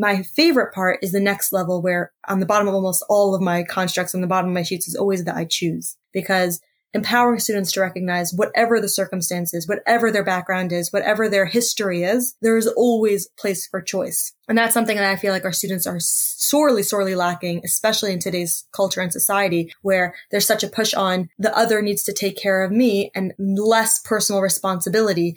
my favorite part is the next level where on the bottom of almost all of my constructs on the bottom of my sheets is always that I choose because empowering students to recognize whatever the circumstances, whatever their background is, whatever their history is, there is always place for choice. And that's something that I feel like our students are sorely, sorely lacking, especially in today's culture and society where there's such a push on the other needs to take care of me and less personal responsibility.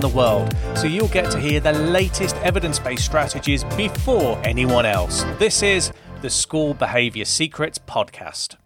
the world, so you'll get to hear the latest evidence based strategies before anyone else. This is the School Behaviour Secrets Podcast.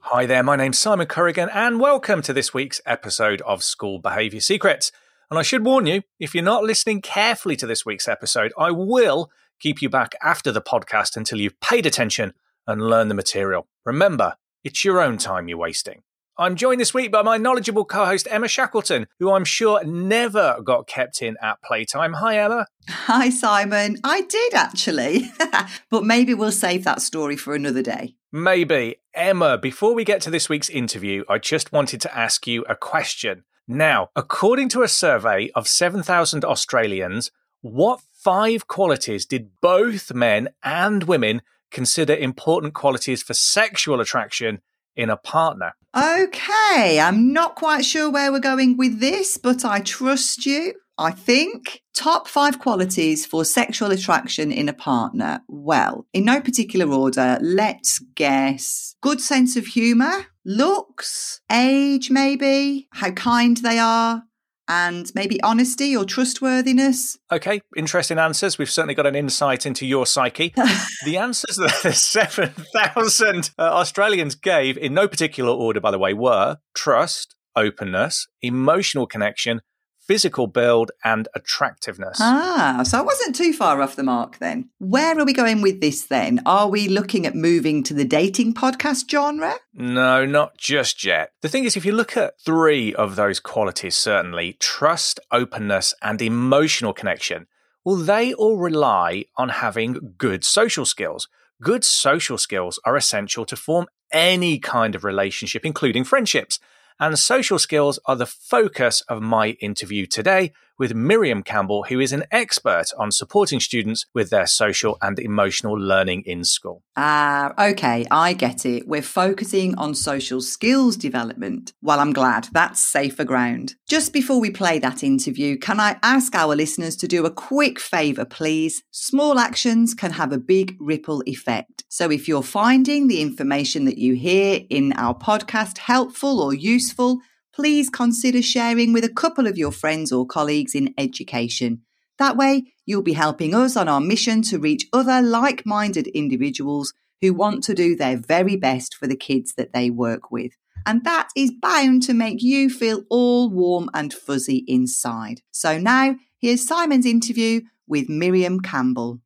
Hi there, my name's Simon Corrigan, and welcome to this week's episode of School Behaviour Secrets. And I should warn you, if you're not listening carefully to this week's episode, I will keep you back after the podcast until you've paid attention and learned the material. Remember, it's your own time you're wasting. I'm joined this week by my knowledgeable co host, Emma Shackleton, who I'm sure never got kept in at playtime. Hi, Emma. Hi, Simon. I did actually, but maybe we'll save that story for another day. Maybe. Emma, before we get to this week's interview, I just wanted to ask you a question. Now, according to a survey of 7,000 Australians, what five qualities did both men and women consider important qualities for sexual attraction in a partner? Okay, I'm not quite sure where we're going with this, but I trust you. I think top five qualities for sexual attraction in a partner. Well, in no particular order, let's guess good sense of humor, looks, age, maybe, how kind they are, and maybe honesty or trustworthiness. Okay, interesting answers. We've certainly got an insight into your psyche. the answers that the 7,000 uh, Australians gave, in no particular order, by the way, were trust, openness, emotional connection, physical build, and attractiveness. Ah, so I wasn't too far off the mark then. Where are we going with this then? Are we looking at moving to the dating podcast genre? No, not just yet. The thing is, if you look at three of those qualities, certainly trust, openness, and emotional connection, well, they all rely on having good social skills. Good social skills are essential to form any kind of relationship, including friendships and social skills are the focus of my interview today with Miriam Campbell, who is an expert on supporting students with their social and emotional learning in school. Ah, uh, okay, I get it. We're focusing on social skills development. Well, I'm glad that's safer ground. Just before we play that interview, can I ask our listeners to do a quick favour, please? Small actions can have a big ripple effect. So if you're finding the information that you hear in our podcast helpful or useful, please consider sharing with a couple of your friends or colleagues in education. That way, you'll be helping us on our mission to reach other like minded individuals who want to do their very best for the kids that they work with. And that is bound to make you feel all warm and fuzzy inside. So now, here's Simon's interview with Miriam Campbell.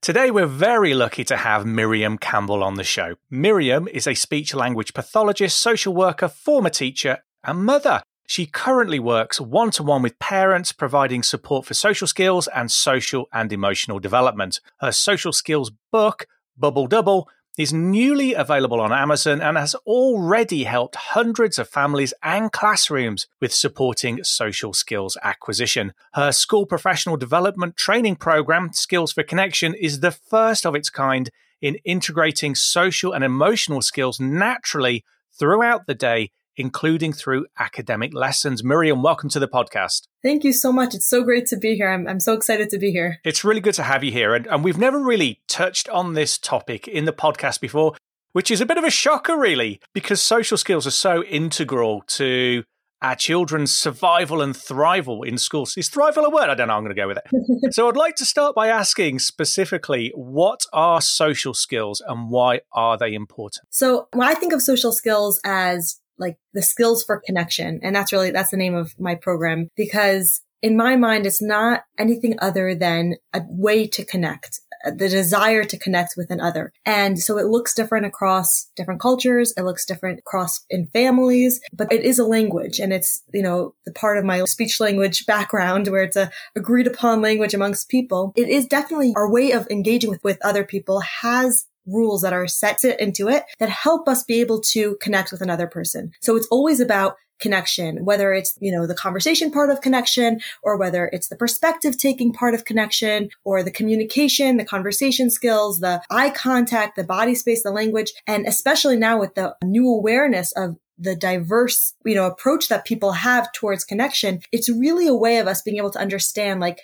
Today, we're very lucky to have Miriam Campbell on the show. Miriam is a speech language pathologist, social worker, former teacher, and mother. She currently works one to one with parents, providing support for social skills and social and emotional development. Her social skills book, Bubble Double, is newly available on Amazon and has already helped hundreds of families and classrooms with supporting social skills acquisition. Her school professional development training program, Skills for Connection, is the first of its kind in integrating social and emotional skills naturally throughout the day including through academic lessons. Miriam, welcome to the podcast. Thank you so much. It's so great to be here. I'm, I'm so excited to be here. It's really good to have you here. And, and we've never really touched on this topic in the podcast before, which is a bit of a shocker, really, because social skills are so integral to our children's survival and thrival in schools. Is thrival a word? I don't know. I'm going to go with it. so I'd like to start by asking specifically what are social skills and why are they important? So when I think of social skills as like the skills for connection. And that's really, that's the name of my program because in my mind, it's not anything other than a way to connect, uh, the desire to connect with another. And so it looks different across different cultures. It looks different across in families, but it is a language and it's, you know, the part of my speech language background where it's a agreed upon language amongst people. It is definitely our way of engaging with, with other people has rules that are set into it that help us be able to connect with another person. So it's always about connection, whether it's, you know, the conversation part of connection or whether it's the perspective taking part of connection or the communication, the conversation skills, the eye contact, the body space, the language. And especially now with the new awareness of the diverse, you know, approach that people have towards connection, it's really a way of us being able to understand like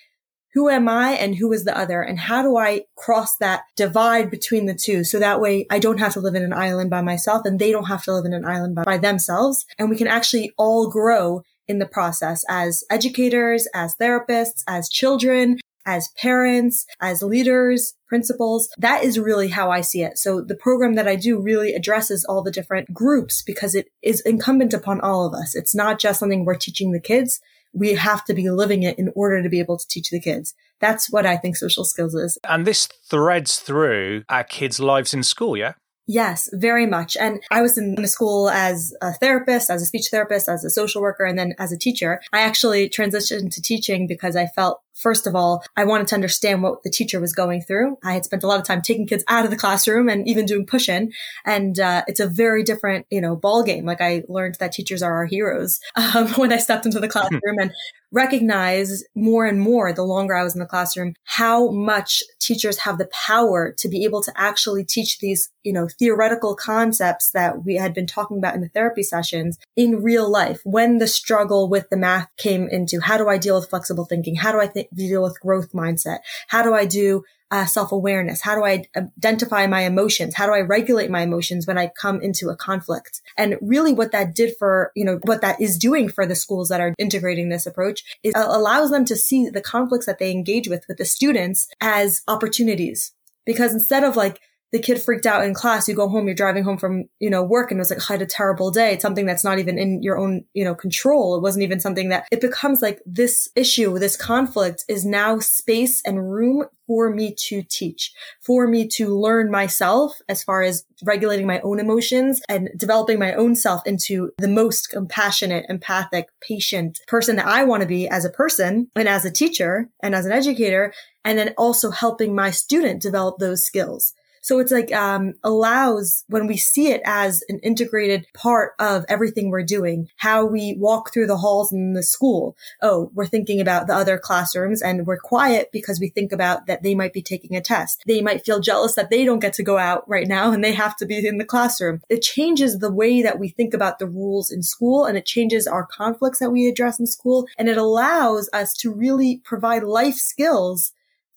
who am I and who is the other? And how do I cross that divide between the two? So that way I don't have to live in an island by myself and they don't have to live in an island by, themselves. And we can actually all grow in the process as educators, as therapists, as children, as parents, as leaders, principals. That is really how I see it. So the program that I do really addresses all the different groups because it is incumbent upon all of us. It's not just something we're teaching the kids we have to be living it in order to be able to teach the kids. That's what I think social skills is. And this threads through our kids' lives in school, yeah? Yes, very much. And I was in a school as a therapist, as a speech therapist, as a social worker, and then as a teacher. I actually transitioned to teaching because I felt First of all, I wanted to understand what the teacher was going through. I had spent a lot of time taking kids out of the classroom and even doing push in. And, uh, it's a very different, you know, ball game. Like I learned that teachers are our heroes, um, when I stepped into the classroom and recognize more and more the longer I was in the classroom, how much teachers have the power to be able to actually teach these, you know, theoretical concepts that we had been talking about in the therapy sessions in real life. When the struggle with the math came into how do I deal with flexible thinking? How do I th- deal with growth mindset? How do I do uh, self awareness? How do I identify my emotions? How do I regulate my emotions when I come into a conflict? And really what that did for, you know, what that is doing for the schools that are integrating this approach is uh, allows them to see the conflicts that they engage with with the students as opportunities. Because instead of like, the kid freaked out in class. You go home, you're driving home from, you know, work and it was like, I had a terrible day. It's something that's not even in your own, you know, control. It wasn't even something that it becomes like this issue, this conflict is now space and room for me to teach, for me to learn myself as far as regulating my own emotions and developing my own self into the most compassionate, empathic, patient person that I want to be as a person and as a teacher and as an educator. And then also helping my student develop those skills. So it's like, um, allows when we see it as an integrated part of everything we're doing, how we walk through the halls in the school. Oh, we're thinking about the other classrooms and we're quiet because we think about that they might be taking a test. They might feel jealous that they don't get to go out right now and they have to be in the classroom. It changes the way that we think about the rules in school and it changes our conflicts that we address in school and it allows us to really provide life skills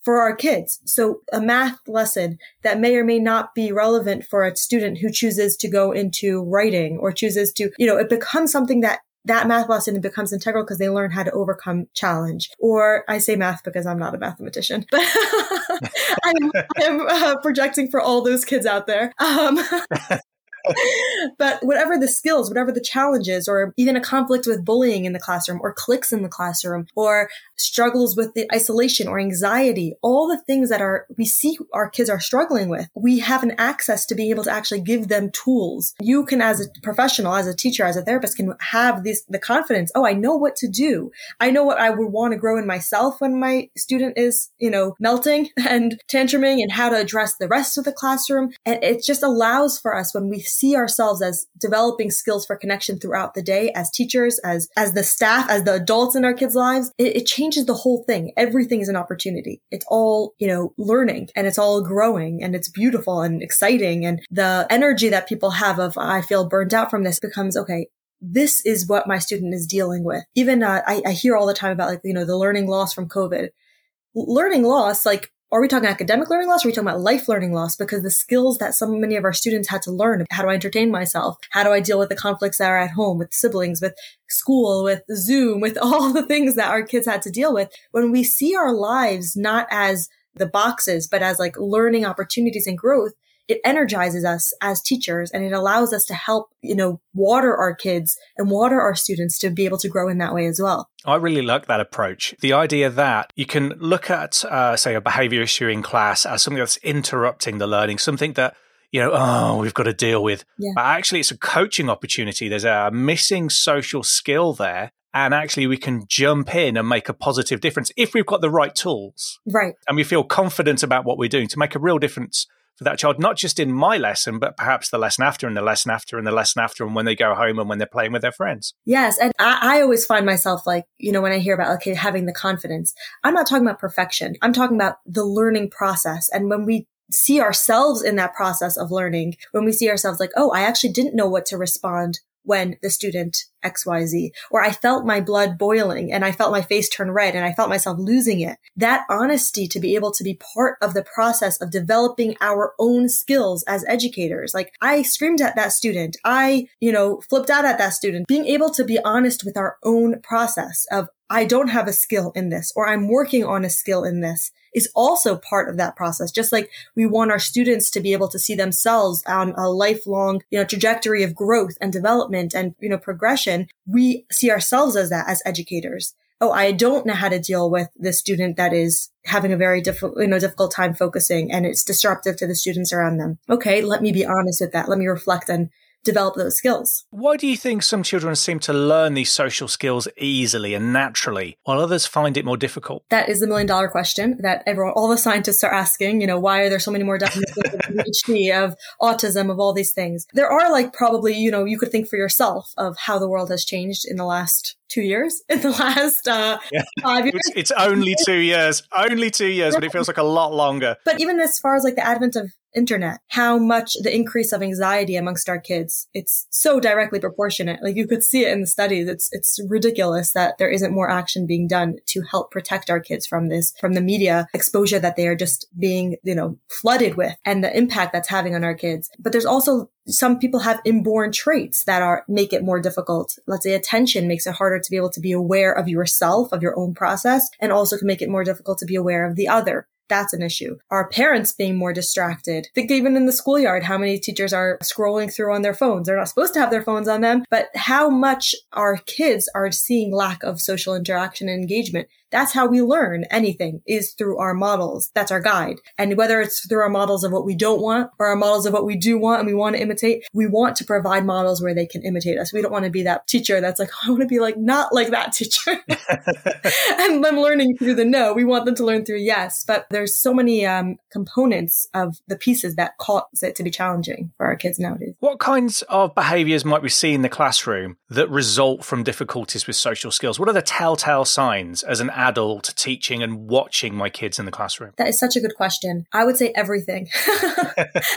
for our kids. So a math lesson that may or may not be relevant for a student who chooses to go into writing or chooses to, you know, it becomes something that that math lesson becomes integral because they learn how to overcome challenge. Or I say math because I'm not a mathematician, but I'm, I'm uh, projecting for all those kids out there. Um, but whatever the skills, whatever the challenges, or even a conflict with bullying in the classroom, or cliques in the classroom, or struggles with the isolation or anxiety, all the things that are we see our kids are struggling with, we have an access to being able to actually give them tools. You can, as a professional, as a teacher, as a therapist, can have this the confidence. Oh, I know what to do. I know what I would want to grow in myself when my student is, you know, melting and tantruming, and how to address the rest of the classroom. And it just allows for us when we see ourselves as developing skills for connection throughout the day as teachers, as, as the staff, as the adults in our kids' lives, it, it changes the whole thing. Everything is an opportunity. It's all, you know, learning and it's all growing and it's beautiful and exciting. And the energy that people have of, I feel burnt out from this becomes, okay, this is what my student is dealing with. Even uh, I, I hear all the time about like, you know, the learning loss from COVID. Learning loss, like are we talking academic learning loss? Or are we talking about life learning loss? Because the skills that so many of our students had to learn, how do I entertain myself? How do I deal with the conflicts that are at home with siblings, with school, with Zoom, with all the things that our kids had to deal with? When we see our lives not as the boxes, but as like learning opportunities and growth, it energizes us as teachers and it allows us to help, you know, water our kids and water our students to be able to grow in that way as well. I really like that approach. The idea that you can look at, uh, say, a behavior issue in class as something that's interrupting the learning, something that you know, oh, we've got to deal with. Yeah. But actually, it's a coaching opportunity. There's a missing social skill there. And actually, we can jump in and make a positive difference if we've got the right tools. Right. And we feel confident about what we're doing to make a real difference for that child, not just in my lesson, but perhaps the lesson after and the lesson after and the lesson after and when they go home and when they're playing with their friends. Yes. And I, I always find myself like, you know, when I hear about, okay, having the confidence, I'm not talking about perfection. I'm talking about the learning process. And when we see ourselves in that process of learning, when we see ourselves like, oh, I actually didn't know what to respond when the student XYZ, or I felt my blood boiling and I felt my face turn red and I felt myself losing it. That honesty to be able to be part of the process of developing our own skills as educators. Like I screamed at that student. I, you know, flipped out at that student. Being able to be honest with our own process of, I don't have a skill in this, or I'm working on a skill in this is also part of that process. Just like we want our students to be able to see themselves on a lifelong, you know, trajectory of growth and development and, you know, progression. We see ourselves as that as educators. Oh, I don't know how to deal with the student that is having a very difficult, you know, difficult time focusing and it's disruptive to the students around them. Okay. Let me be honest with that. Let me reflect and develop those skills. Why do you think some children seem to learn these social skills easily and naturally, while others find it more difficult? That is the million dollar question that everyone, all the scientists are asking. You know, why are there so many more definitions of ADHD, of autism, of all these things? There are like probably, you know, you could think for yourself of how the world has changed in the last two years in the last uh, yeah. five years. It's, it's, only two years, only two years, but it feels like a lot longer. But even as far as like the advent of internet, how much the increase of anxiety amongst our kids, it's so directly proportionate. Like you could see it in the studies. It's, it's ridiculous that there isn't more action being done to help protect our kids from this, from the media exposure that they are just being, you know, flooded with and the impact that's having on our kids. But there's also some people have inborn traits that are make it more difficult. Let's say attention makes it harder to be able to be aware of yourself, of your own process, and also can make it more difficult to be aware of the other that's an issue. Our parents being more distracted. Think even in the schoolyard, how many teachers are scrolling through on their phones. They're not supposed to have their phones on them, but how much our kids are seeing lack of social interaction and engagement. That's how we learn anything is through our models. That's our guide. And whether it's through our models of what we don't want or our models of what we do want and we want to imitate, we want to provide models where they can imitate us. We don't want to be that teacher that's like, I want to be like, not like that teacher. and them learning through the no. We want them to learn through yes. But there's so many um, components of the pieces that cause it to be challenging for our kids nowadays. What kinds of behaviors might we see in the classroom that result from difficulties with social skills? What are the telltale signs as an adult teaching and watching my kids in the classroom? That is such a good question. I would say everything.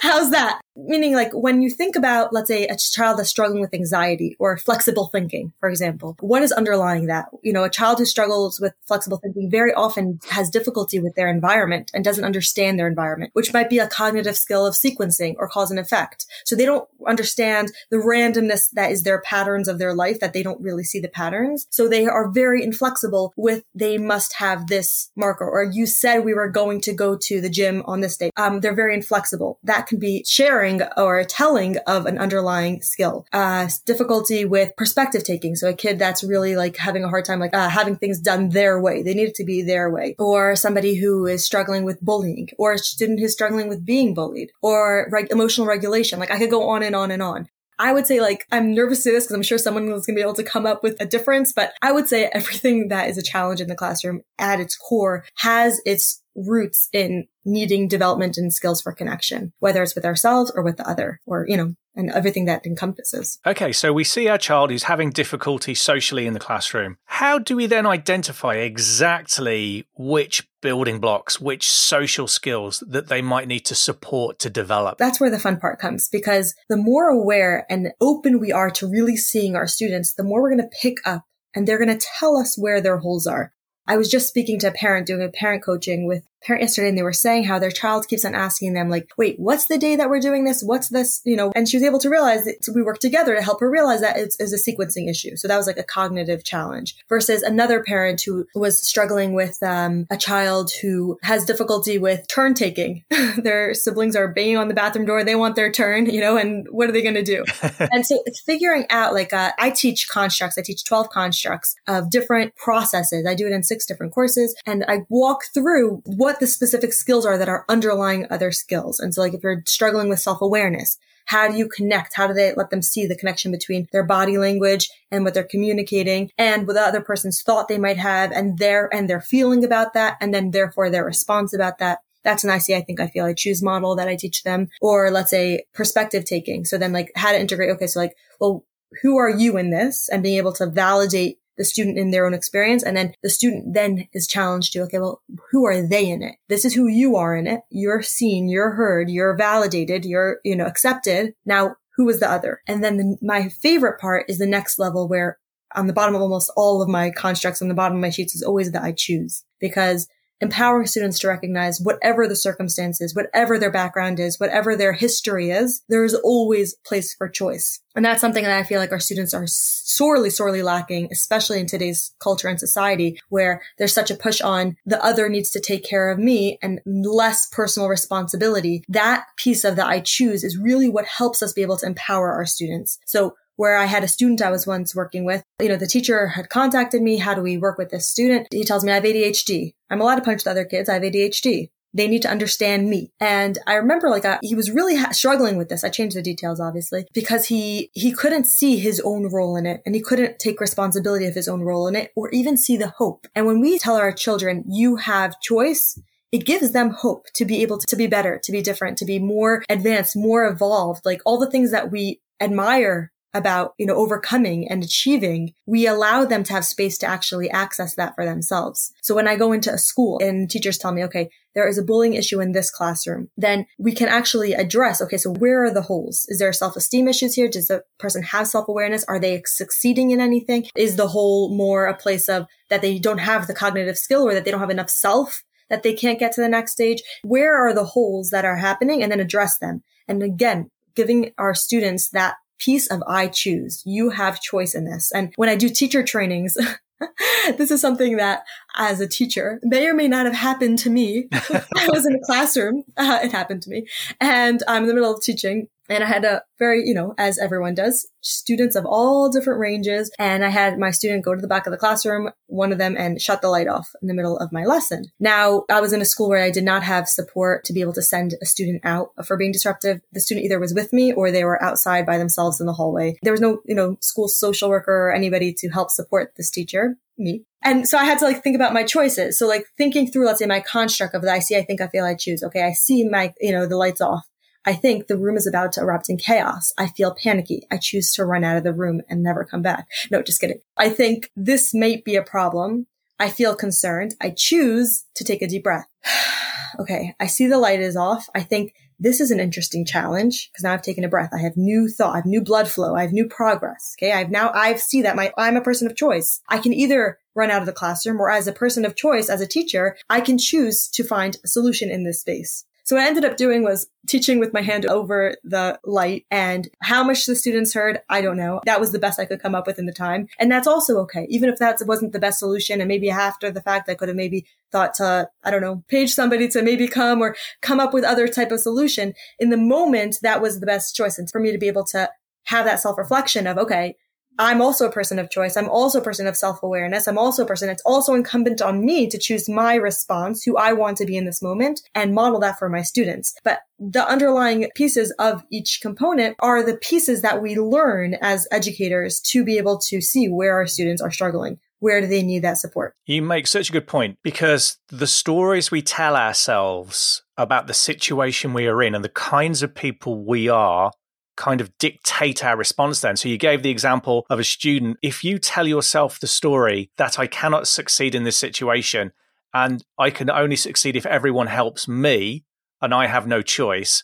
How's that? Meaning, like, when you think about, let's say, a child that's struggling with anxiety or flexible thinking, for example, what is underlying that? You know, a child who struggles with flexible thinking very often has difficulty with their environment and doesn't understand their environment, which might be a cognitive skill of sequencing or cause and effect. So they don't understand the randomness that is their patterns of their life, that they don't really see the patterns. So they are very inflexible with they must have this marker, or you said we were going to go to the gym on this day. Um, they're very inflexible. That can be sharing or telling of an underlying skill. Uh, difficulty with perspective taking. So a kid that's really like having a hard time, like uh, having things done their way. They need it to be their way. Or somebody who is struggling with bullying, or a student who's struggling with being bullied, or reg- emotional regulation. Like I could go on and on and on. I would say like I'm nervous to this because I'm sure someone is going to be able to come up with a difference, but I would say everything that is a challenge in the classroom at its core has its roots in needing development and skills for connection, whether it's with ourselves or with the other or, you know, and everything that encompasses. Okay, so we see our child who's having difficulty socially in the classroom. How do we then identify exactly which building blocks, which social skills that they might need to support to develop? That's where the fun part comes because the more aware and open we are to really seeing our students, the more we're going to pick up and they're going to tell us where their holes are. I was just speaking to a parent doing a parent coaching with parent yesterday and they were saying how their child keeps on asking them like, wait, what's the day that we're doing this? What's this? You know, and she was able to realize that we worked together to help her realize that it's, it's a sequencing issue. So that was like a cognitive challenge versus another parent who was struggling with um, a child who has difficulty with turn taking. their siblings are banging on the bathroom door. They want their turn, you know, and what are they going to do? and so figuring out like, uh, I teach constructs. I teach 12 constructs of different processes. I do it in six different courses and I walk through what the specific skills are that are underlying other skills. And so like if you're struggling with self awareness, how do you connect? How do they let them see the connection between their body language and what they're communicating and what the other person's thought they might have and their, and their feeling about that. And then therefore their response about that. That's an IC, I think I feel I choose model that I teach them. Or let's say perspective taking. So then like how to integrate. Okay. So like, well, who are you in this and being able to validate the student in their own experience. And then the student then is challenged to, okay, well, who are they in it? This is who you are in it. You're seen, you're heard, you're validated, you're, you know, accepted. Now, who is the other? And then the, my favorite part is the next level where on the bottom of almost all of my constructs on the bottom of my sheets is always that I choose because empowering students to recognize whatever the circumstances, whatever their background is, whatever their history is, there is always place for choice. And that's something that I feel like our students are sorely, sorely lacking, especially in today's culture and society where there's such a push on the other needs to take care of me and less personal responsibility. That piece of that I choose is really what helps us be able to empower our students. So where I had a student I was once working with. You know, the teacher had contacted me. How do we work with this student? He tells me I have ADHD. I'm allowed to punch the other kids. I have ADHD. They need to understand me. And I remember like I, he was really ha- struggling with this. I changed the details obviously because he, he couldn't see his own role in it and he couldn't take responsibility of his own role in it or even see the hope. And when we tell our children, you have choice, it gives them hope to be able to, to be better, to be different, to be more advanced, more evolved, like all the things that we admire about, you know, overcoming and achieving, we allow them to have space to actually access that for themselves. So when I go into a school and teachers tell me, okay, there is a bullying issue in this classroom, then we can actually address, okay, so where are the holes? Is there self-esteem issues here? Does the person have self-awareness? Are they succeeding in anything? Is the hole more a place of that they don't have the cognitive skill or that they don't have enough self that they can't get to the next stage? Where are the holes that are happening and then address them? And again, giving our students that piece of I choose. You have choice in this. And when I do teacher trainings, this is something that as a teacher may or may not have happened to me. I was in a classroom. Uh, it happened to me and I'm in the middle of teaching and I had a very, you know, as everyone does, students of all different ranges. And I had my student go to the back of the classroom, one of them, and shut the light off in the middle of my lesson. Now, I was in a school where I did not have support to be able to send a student out for being disruptive. The student either was with me or they were outside by themselves in the hallway. There was no, you know, school social worker or anybody to help support this teacher me. And so I had to like think about my choices. So like thinking through, let's say my construct of the I see, I think, I feel, I choose. Okay. I see my, you know, the lights off. I think the room is about to erupt in chaos. I feel panicky. I choose to run out of the room and never come back. No, just kidding. I think this might be a problem. I feel concerned. I choose to take a deep breath. okay. I see the light is off. I think this is an interesting challenge because now I've taken a breath. I have new thought. I have new blood flow. I have new progress. Okay. I've now, I see that my, I'm a person of choice. I can either run out of the classroom or as a person of choice, as a teacher, I can choose to find a solution in this space. So what I ended up doing was teaching with my hand over the light and how much the students heard, I don't know. That was the best I could come up with in the time. And that's also okay. Even if that wasn't the best solution and maybe after the fact, I could have maybe thought to, I don't know, page somebody to maybe come or come up with other type of solution. In the moment, that was the best choice. And for me to be able to have that self reflection of, okay, I'm also a person of choice. I'm also a person of self awareness. I'm also a person. It's also incumbent on me to choose my response, who I want to be in this moment and model that for my students. But the underlying pieces of each component are the pieces that we learn as educators to be able to see where our students are struggling. Where do they need that support? You make such a good point because the stories we tell ourselves about the situation we are in and the kinds of people we are kind of dictate our response then. So you gave the example of a student. If you tell yourself the story that I cannot succeed in this situation and I can only succeed if everyone helps me and I have no choice,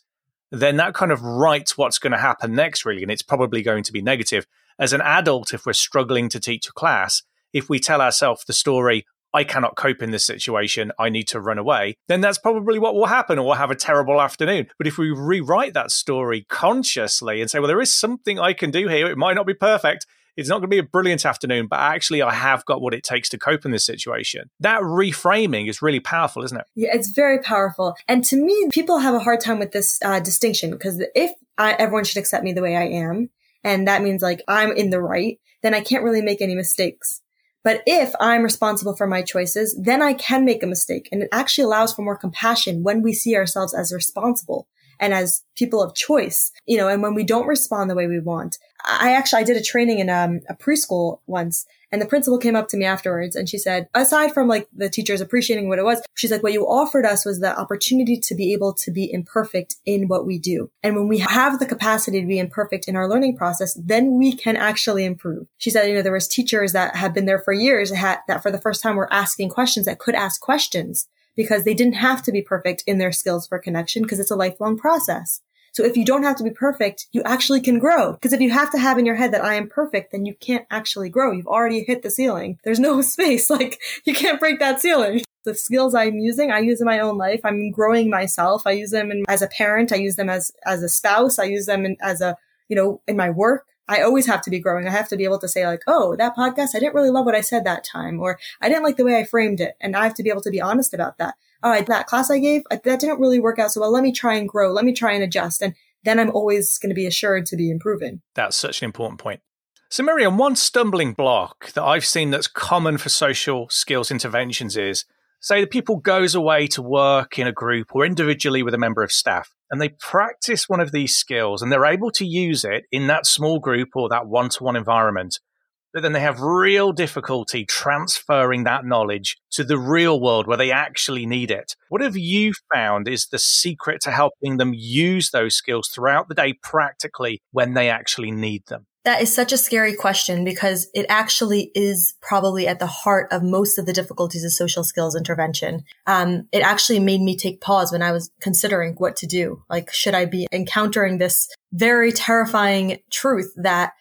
then that kind of writes what's going to happen next, really. And it's probably going to be negative. As an adult, if we're struggling to teach a class, if we tell ourselves the story, I cannot cope in this situation, I need to run away, then that's probably what will happen, or we'll have a terrible afternoon. But if we rewrite that story consciously and say, well, there is something I can do here, it might not be perfect, it's not going to be a brilliant afternoon, but actually, I have got what it takes to cope in this situation. That reframing is really powerful, isn't it? Yeah, it's very powerful. And to me, people have a hard time with this uh, distinction because if I, everyone should accept me the way I am, and that means like I'm in the right, then I can't really make any mistakes. But if I'm responsible for my choices, then I can make a mistake. And it actually allows for more compassion when we see ourselves as responsible and as people of choice, you know, and when we don't respond the way we want. I actually, I did a training in um, a preschool once and the principal came up to me afterwards and she said, aside from like the teachers appreciating what it was, she's like, what you offered us was the opportunity to be able to be imperfect in what we do. And when we have the capacity to be imperfect in our learning process, then we can actually improve. She said, you know, there was teachers that had been there for years that, that for the first time were asking questions that could ask questions because they didn't have to be perfect in their skills for connection because it's a lifelong process. So if you don't have to be perfect, you actually can grow. Because if you have to have in your head that I am perfect, then you can't actually grow. You've already hit the ceiling. There's no space. Like you can't break that ceiling. The skills I'm using, I use in my own life. I'm growing myself. I use them in, as a parent. I use them as, as a spouse. I use them in, as a, you know, in my work. I always have to be growing. I have to be able to say like, oh, that podcast, I didn't really love what I said that time, or I didn't like the way I framed it. And I have to be able to be honest about that oh, that class I gave, that didn't really work out so well. Let me try and grow. Let me try and adjust. And then I'm always going to be assured to be improving. That's such an important point. So, Miriam, one stumbling block that I've seen that's common for social skills interventions is say the pupil goes away to work in a group or individually with a member of staff and they practice one of these skills and they're able to use it in that small group or that one to one environment but then they have real difficulty transferring that knowledge to the real world where they actually need it. What have you found is the secret to helping them use those skills throughout the day practically when they actually need them? That is such a scary question because it actually is probably at the heart of most of the difficulties of social skills intervention. Um, it actually made me take pause when I was considering what to do. Like, should I be encountering this very terrifying truth that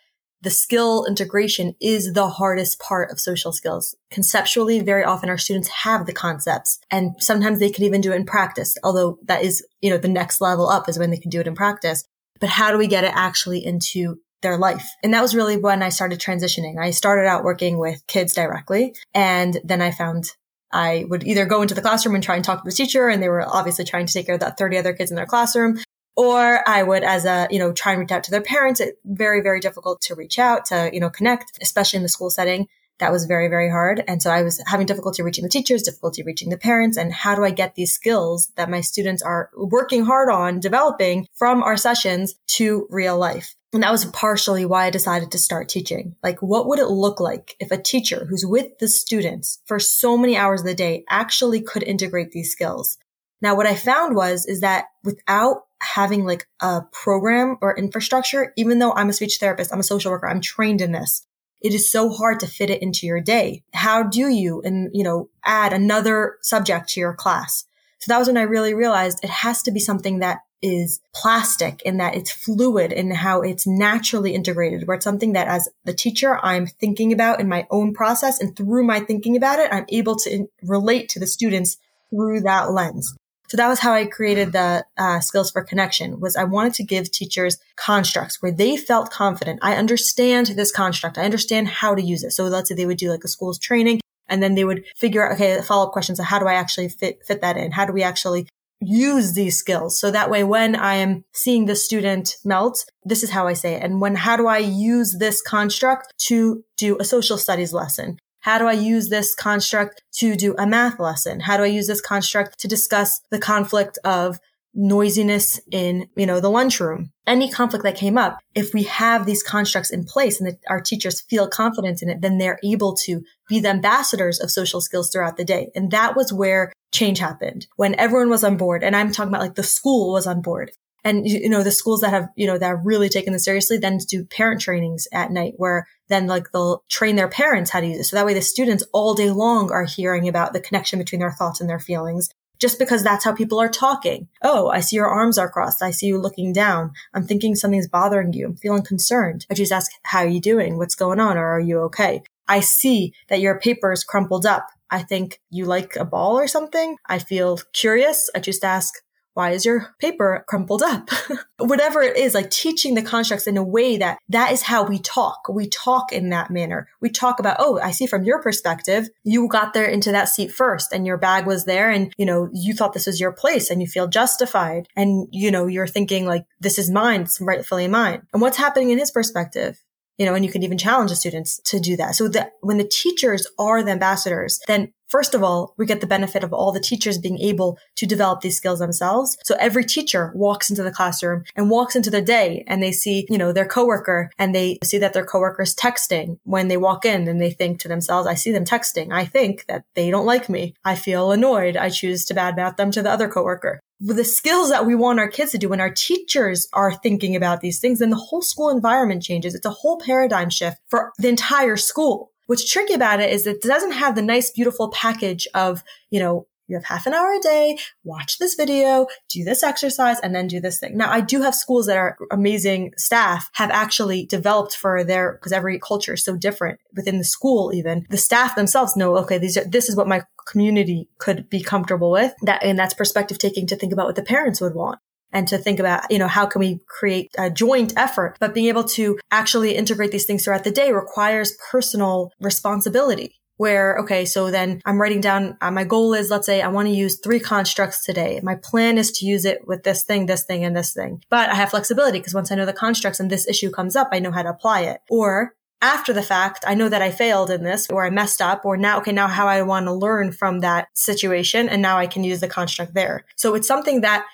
the skill integration is the hardest part of social skills. Conceptually, very often our students have the concepts and sometimes they can even do it in practice, although that is, you know, the next level up is when they can do it in practice. But how do we get it actually into their life? And that was really when I started transitioning. I started out working with kids directly and then I found I would either go into the classroom and try and talk to the teacher, and they were obviously trying to take care of that 30 other kids in their classroom, or I would, as a, you know, try and reach out to their parents. It's very, very difficult to reach out, to, you know, connect, especially in the school setting. That was very, very hard. And so I was having difficulty reaching the teachers, difficulty reaching the parents. And how do I get these skills that my students are working hard on developing from our sessions to real life? And that was partially why I decided to start teaching. Like, what would it look like if a teacher who's with the students for so many hours of the day actually could integrate these skills? Now, what I found was, is that without having like a program or infrastructure, even though I'm a speech therapist, I'm a social worker, I'm trained in this. It is so hard to fit it into your day. How do you, and you know, add another subject to your class? So that was when I really realized it has to be something that is plastic in that it's fluid in how it's naturally integrated, where it's something that as the teacher, I'm thinking about in my own process. And through my thinking about it, I'm able to relate to the students through that lens. So that was how I created the uh, skills for connection was I wanted to give teachers constructs where they felt confident. I understand this construct. I understand how to use it. So let's say they would do like a school's training and then they would figure out, okay, follow up questions. Of how do I actually fit, fit that in? How do we actually use these skills? So that way, when I am seeing the student melt, this is how I say it. And when, how do I use this construct to do a social studies lesson? How do I use this construct to do a math lesson? How do I use this construct to discuss the conflict of noisiness in, you know, the lunchroom? Any conflict that came up, if we have these constructs in place and our teachers feel confident in it, then they're able to be the ambassadors of social skills throughout the day. And that was where change happened when everyone was on board. And I'm talking about like the school was on board and you know the schools that have you know that have really taken this seriously then do parent trainings at night where then like they'll train their parents how to use it so that way the students all day long are hearing about the connection between their thoughts and their feelings just because that's how people are talking. Oh, I see your arms are crossed. I see you looking down. I'm thinking something's bothering you. I'm feeling concerned. I just ask, how are you doing? What's going on? Or are you okay? I see that your paper is crumpled up. I think you like a ball or something. I feel curious. I just ask, why is your paper crumpled up? Whatever it is, like teaching the constructs in a way that that is how we talk. We talk in that manner. We talk about, oh, I see from your perspective, you got there into that seat first and your bag was there and, you know, you thought this was your place and you feel justified. And, you know, you're thinking like, this is mine. It's rightfully mine. And what's happening in his perspective? you know, and you can even challenge the students to do that. So that when the teachers are the ambassadors, then First of all, we get the benefit of all the teachers being able to develop these skills themselves. So every teacher walks into the classroom and walks into their day and they see, you know, their coworker and they see that their coworker is texting when they walk in and they think to themselves, I see them texting. I think that they don't like me. I feel annoyed. I choose to badmouth them to the other coworker With the skills that we want our kids to do when our teachers are thinking about these things, then the whole school environment changes. It's a whole paradigm shift for the entire school. What's tricky about it is it doesn't have the nice, beautiful package of, you know, you have half an hour a day, watch this video, do this exercise, and then do this thing. Now, I do have schools that are amazing staff have actually developed for their, because every culture is so different within the school, even the staff themselves know, okay, these are, this is what my community could be comfortable with. That, and that's perspective taking to think about what the parents would want and to think about, you know, how can we create a joint effort? But being able to actually integrate these things throughout the day requires personal responsibility where, okay, so then I'm writing down, uh, my goal is, let's say I want to use three constructs today. My plan is to use it with this thing, this thing, and this thing. But I have flexibility because once I know the constructs and this issue comes up, I know how to apply it. Or after the fact, I know that I failed in this or I messed up or now, okay, now how I want to learn from that situation. And now I can use the construct there. So it's something that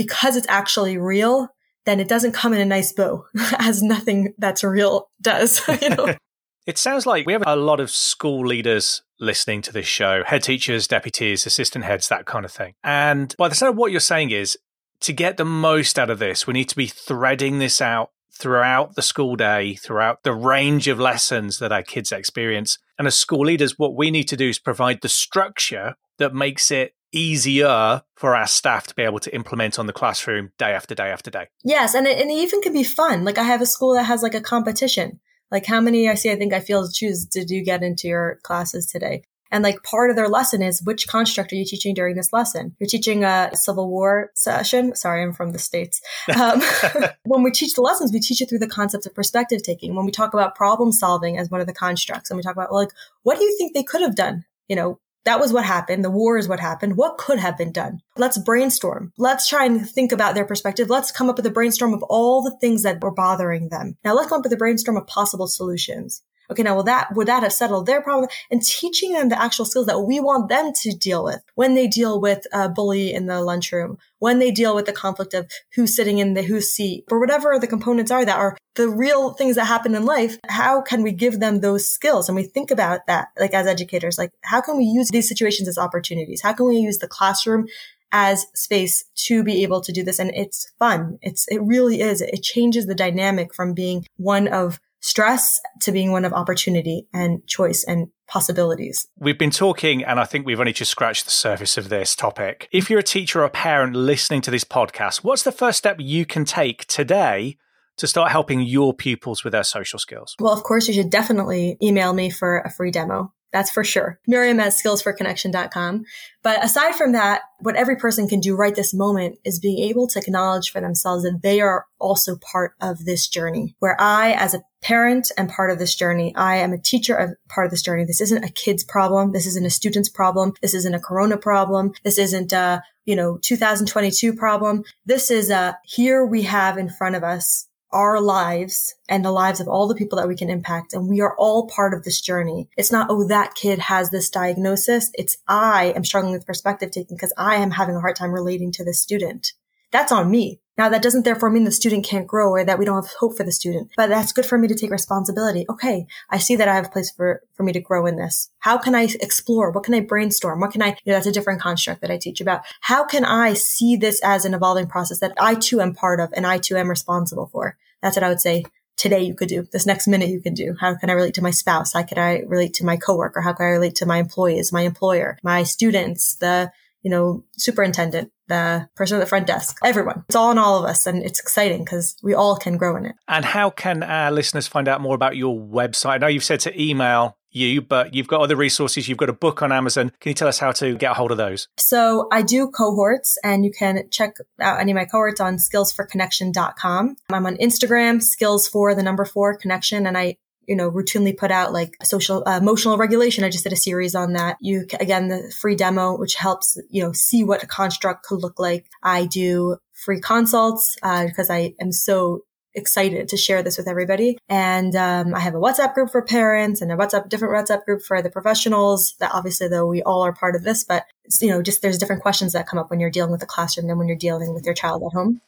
because it's actually real, then it doesn't come in a nice bow as nothing that's real does. you know? it sounds like we have a lot of school leaders listening to this show, head teachers, deputies, assistant heads, that kind of thing. And by the sound of what you're saying is to get the most out of this, we need to be threading this out throughout the school day, throughout the range of lessons that our kids experience. And as school leaders, what we need to do is provide the structure that makes it easier for our staff to be able to implement on the classroom day after day after day. Yes, and it, and it even can be fun. Like I have a school that has like a competition. Like how many I see, I think I feel choose did you get into your classes today? And like part of their lesson is which construct are you teaching during this lesson? You're teaching a Civil War session. Sorry, I'm from the States. Um, when we teach the lessons, we teach it through the concept of perspective taking. When we talk about problem solving as one of the constructs and we talk about like, what do you think they could have done? You know, that was what happened. The war is what happened. What could have been done? Let's brainstorm. Let's try and think about their perspective. Let's come up with a brainstorm of all the things that were bothering them. Now let's come up with a brainstorm of possible solutions. Okay, now will that would that have settled their problem? And teaching them the actual skills that we want them to deal with when they deal with a bully in the lunchroom, when they deal with the conflict of who's sitting in the whose seat, or whatever the components are that are the real things that happen in life. How can we give them those skills? And we think about that, like as educators, like how can we use these situations as opportunities? How can we use the classroom as space to be able to do this. And it's fun. It's, it really is. It changes the dynamic from being one of stress to being one of opportunity and choice and possibilities. We've been talking, and I think we've only just scratched the surface of this topic. If you're a teacher or a parent listening to this podcast, what's the first step you can take today to start helping your pupils with their social skills? Well, of course, you should definitely email me for a free demo. That's for sure. Miriam at skillsforconnection.com. But aside from that, what every person can do right this moment is being able to acknowledge for themselves that they are also part of this journey. Where I, as a parent, and part of this journey. I am a teacher of part of this journey. This isn't a kid's problem. This isn't a student's problem. This isn't a corona problem. This isn't a, you know, 2022 problem. This is a here we have in front of us our lives and the lives of all the people that we can impact. And we are all part of this journey. It's not, oh, that kid has this diagnosis. It's I am struggling with perspective taking because I am having a hard time relating to this student. That's on me. Now that doesn't therefore mean the student can't grow or that we don't have hope for the student, but that's good for me to take responsibility. Okay. I see that I have a place for, for me to grow in this. How can I explore? What can I brainstorm? What can I, you know, that's a different construct that I teach about. How can I see this as an evolving process that I too am part of and I too am responsible for? That's what I would say today you could do, this next minute you can do. How can I relate to my spouse? How can I relate to my coworker? How can I relate to my employees, my employer, my students, the, you know, superintendent, the person at the front desk, everyone. It's all in all of us. And it's exciting because we all can grow in it. And how can our listeners find out more about your website? I know you've said to email you, but you've got other resources. You've got a book on Amazon. Can you tell us how to get a hold of those? So I do cohorts and you can check out any of my cohorts on skills4connection.com. I'm on Instagram, skills for the number four connection. And I you know, routinely put out like social uh, emotional regulation. I just did a series on that. You again the free demo, which helps you know see what a construct could look like. I do free consults uh, because I am so excited to share this with everybody. And um, I have a WhatsApp group for parents and a WhatsApp different WhatsApp group for the professionals. That obviously, though, we all are part of this, but you know, just there's different questions that come up when you're dealing with the classroom than when you're dealing with your child at home.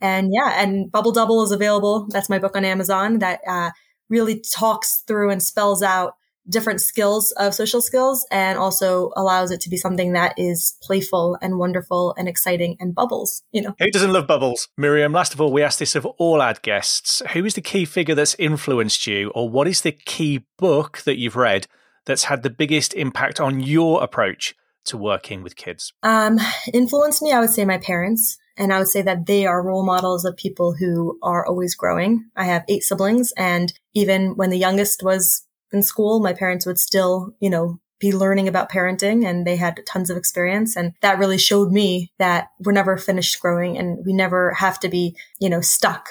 And yeah, and Bubble Double is available. That's my book on Amazon that uh, really talks through and spells out different skills of social skills and also allows it to be something that is playful and wonderful and exciting and bubbles, you know. Who doesn't love bubbles? Miriam, last of all, we ask this of all our guests. Who is the key figure that's influenced you or what is the key book that you've read that's had the biggest impact on your approach to working with kids? Um, influenced me, I would say my parents. And I would say that they are role models of people who are always growing. I have eight siblings and even when the youngest was in school, my parents would still, you know, be learning about parenting and they had tons of experience. And that really showed me that we're never finished growing and we never have to be, you know, stuck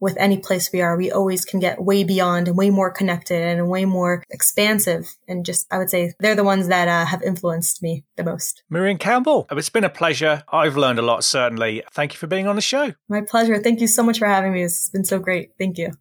with any place we are. We always can get way beyond and way more connected and way more expansive. And just, I would say they're the ones that uh, have influenced me the most. Miriam Campbell, it's been a pleasure. I've learned a lot, certainly. Thank you for being on the show. My pleasure. Thank you so much for having me. It's been so great. Thank you.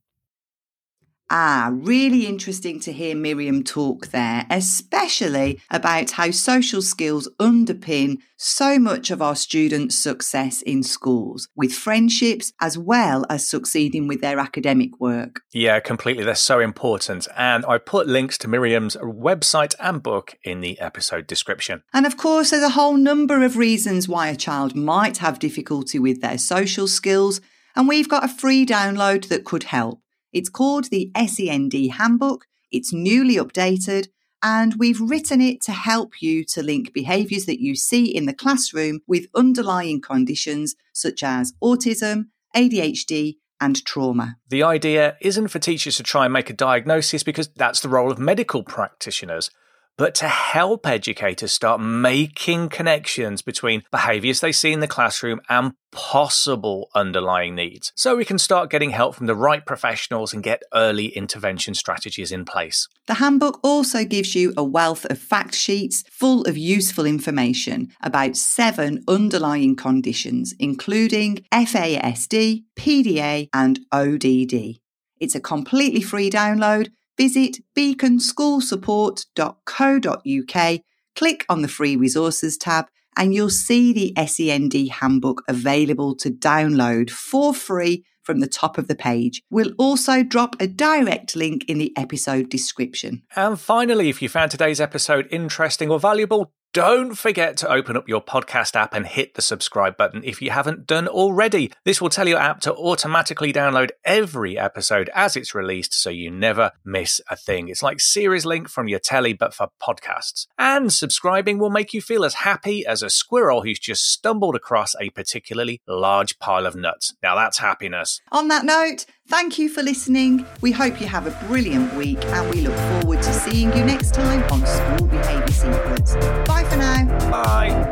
Ah, really interesting to hear Miriam talk there, especially about how social skills underpin so much of our students' success in schools, with friendships as well as succeeding with their academic work. Yeah, completely. They're so important. And I put links to Miriam's website and book in the episode description. And of course, there's a whole number of reasons why a child might have difficulty with their social skills, and we've got a free download that could help. It's called the SEND Handbook. It's newly updated and we've written it to help you to link behaviours that you see in the classroom with underlying conditions such as autism, ADHD, and trauma. The idea isn't for teachers to try and make a diagnosis because that's the role of medical practitioners but to help educators start making connections between behaviors they see in the classroom and possible underlying needs. So we can start getting help from the right professionals and get early intervention strategies in place. The handbook also gives you a wealth of fact sheets full of useful information about seven underlying conditions, including FASD, PDA, and ODD. It's a completely free download visit beaconschoolsupport.co.uk, click on the free resources tab, and you'll see the SEND handbook available to download for free from the top of the page. We'll also drop a direct link in the episode description. And finally, if you found today's episode interesting or valuable, don't forget to open up your podcast app and hit the subscribe button if you haven't done already. This will tell your app to automatically download every episode as it's released so you never miss a thing. It's like Series Link from your telly, but for podcasts. And subscribing will make you feel as happy as a squirrel who's just stumbled across a particularly large pile of nuts. Now that's happiness. On that note, Thank you for listening. We hope you have a brilliant week and we look forward to seeing you next time on School Behaviour Secrets. Bye for now. Bye.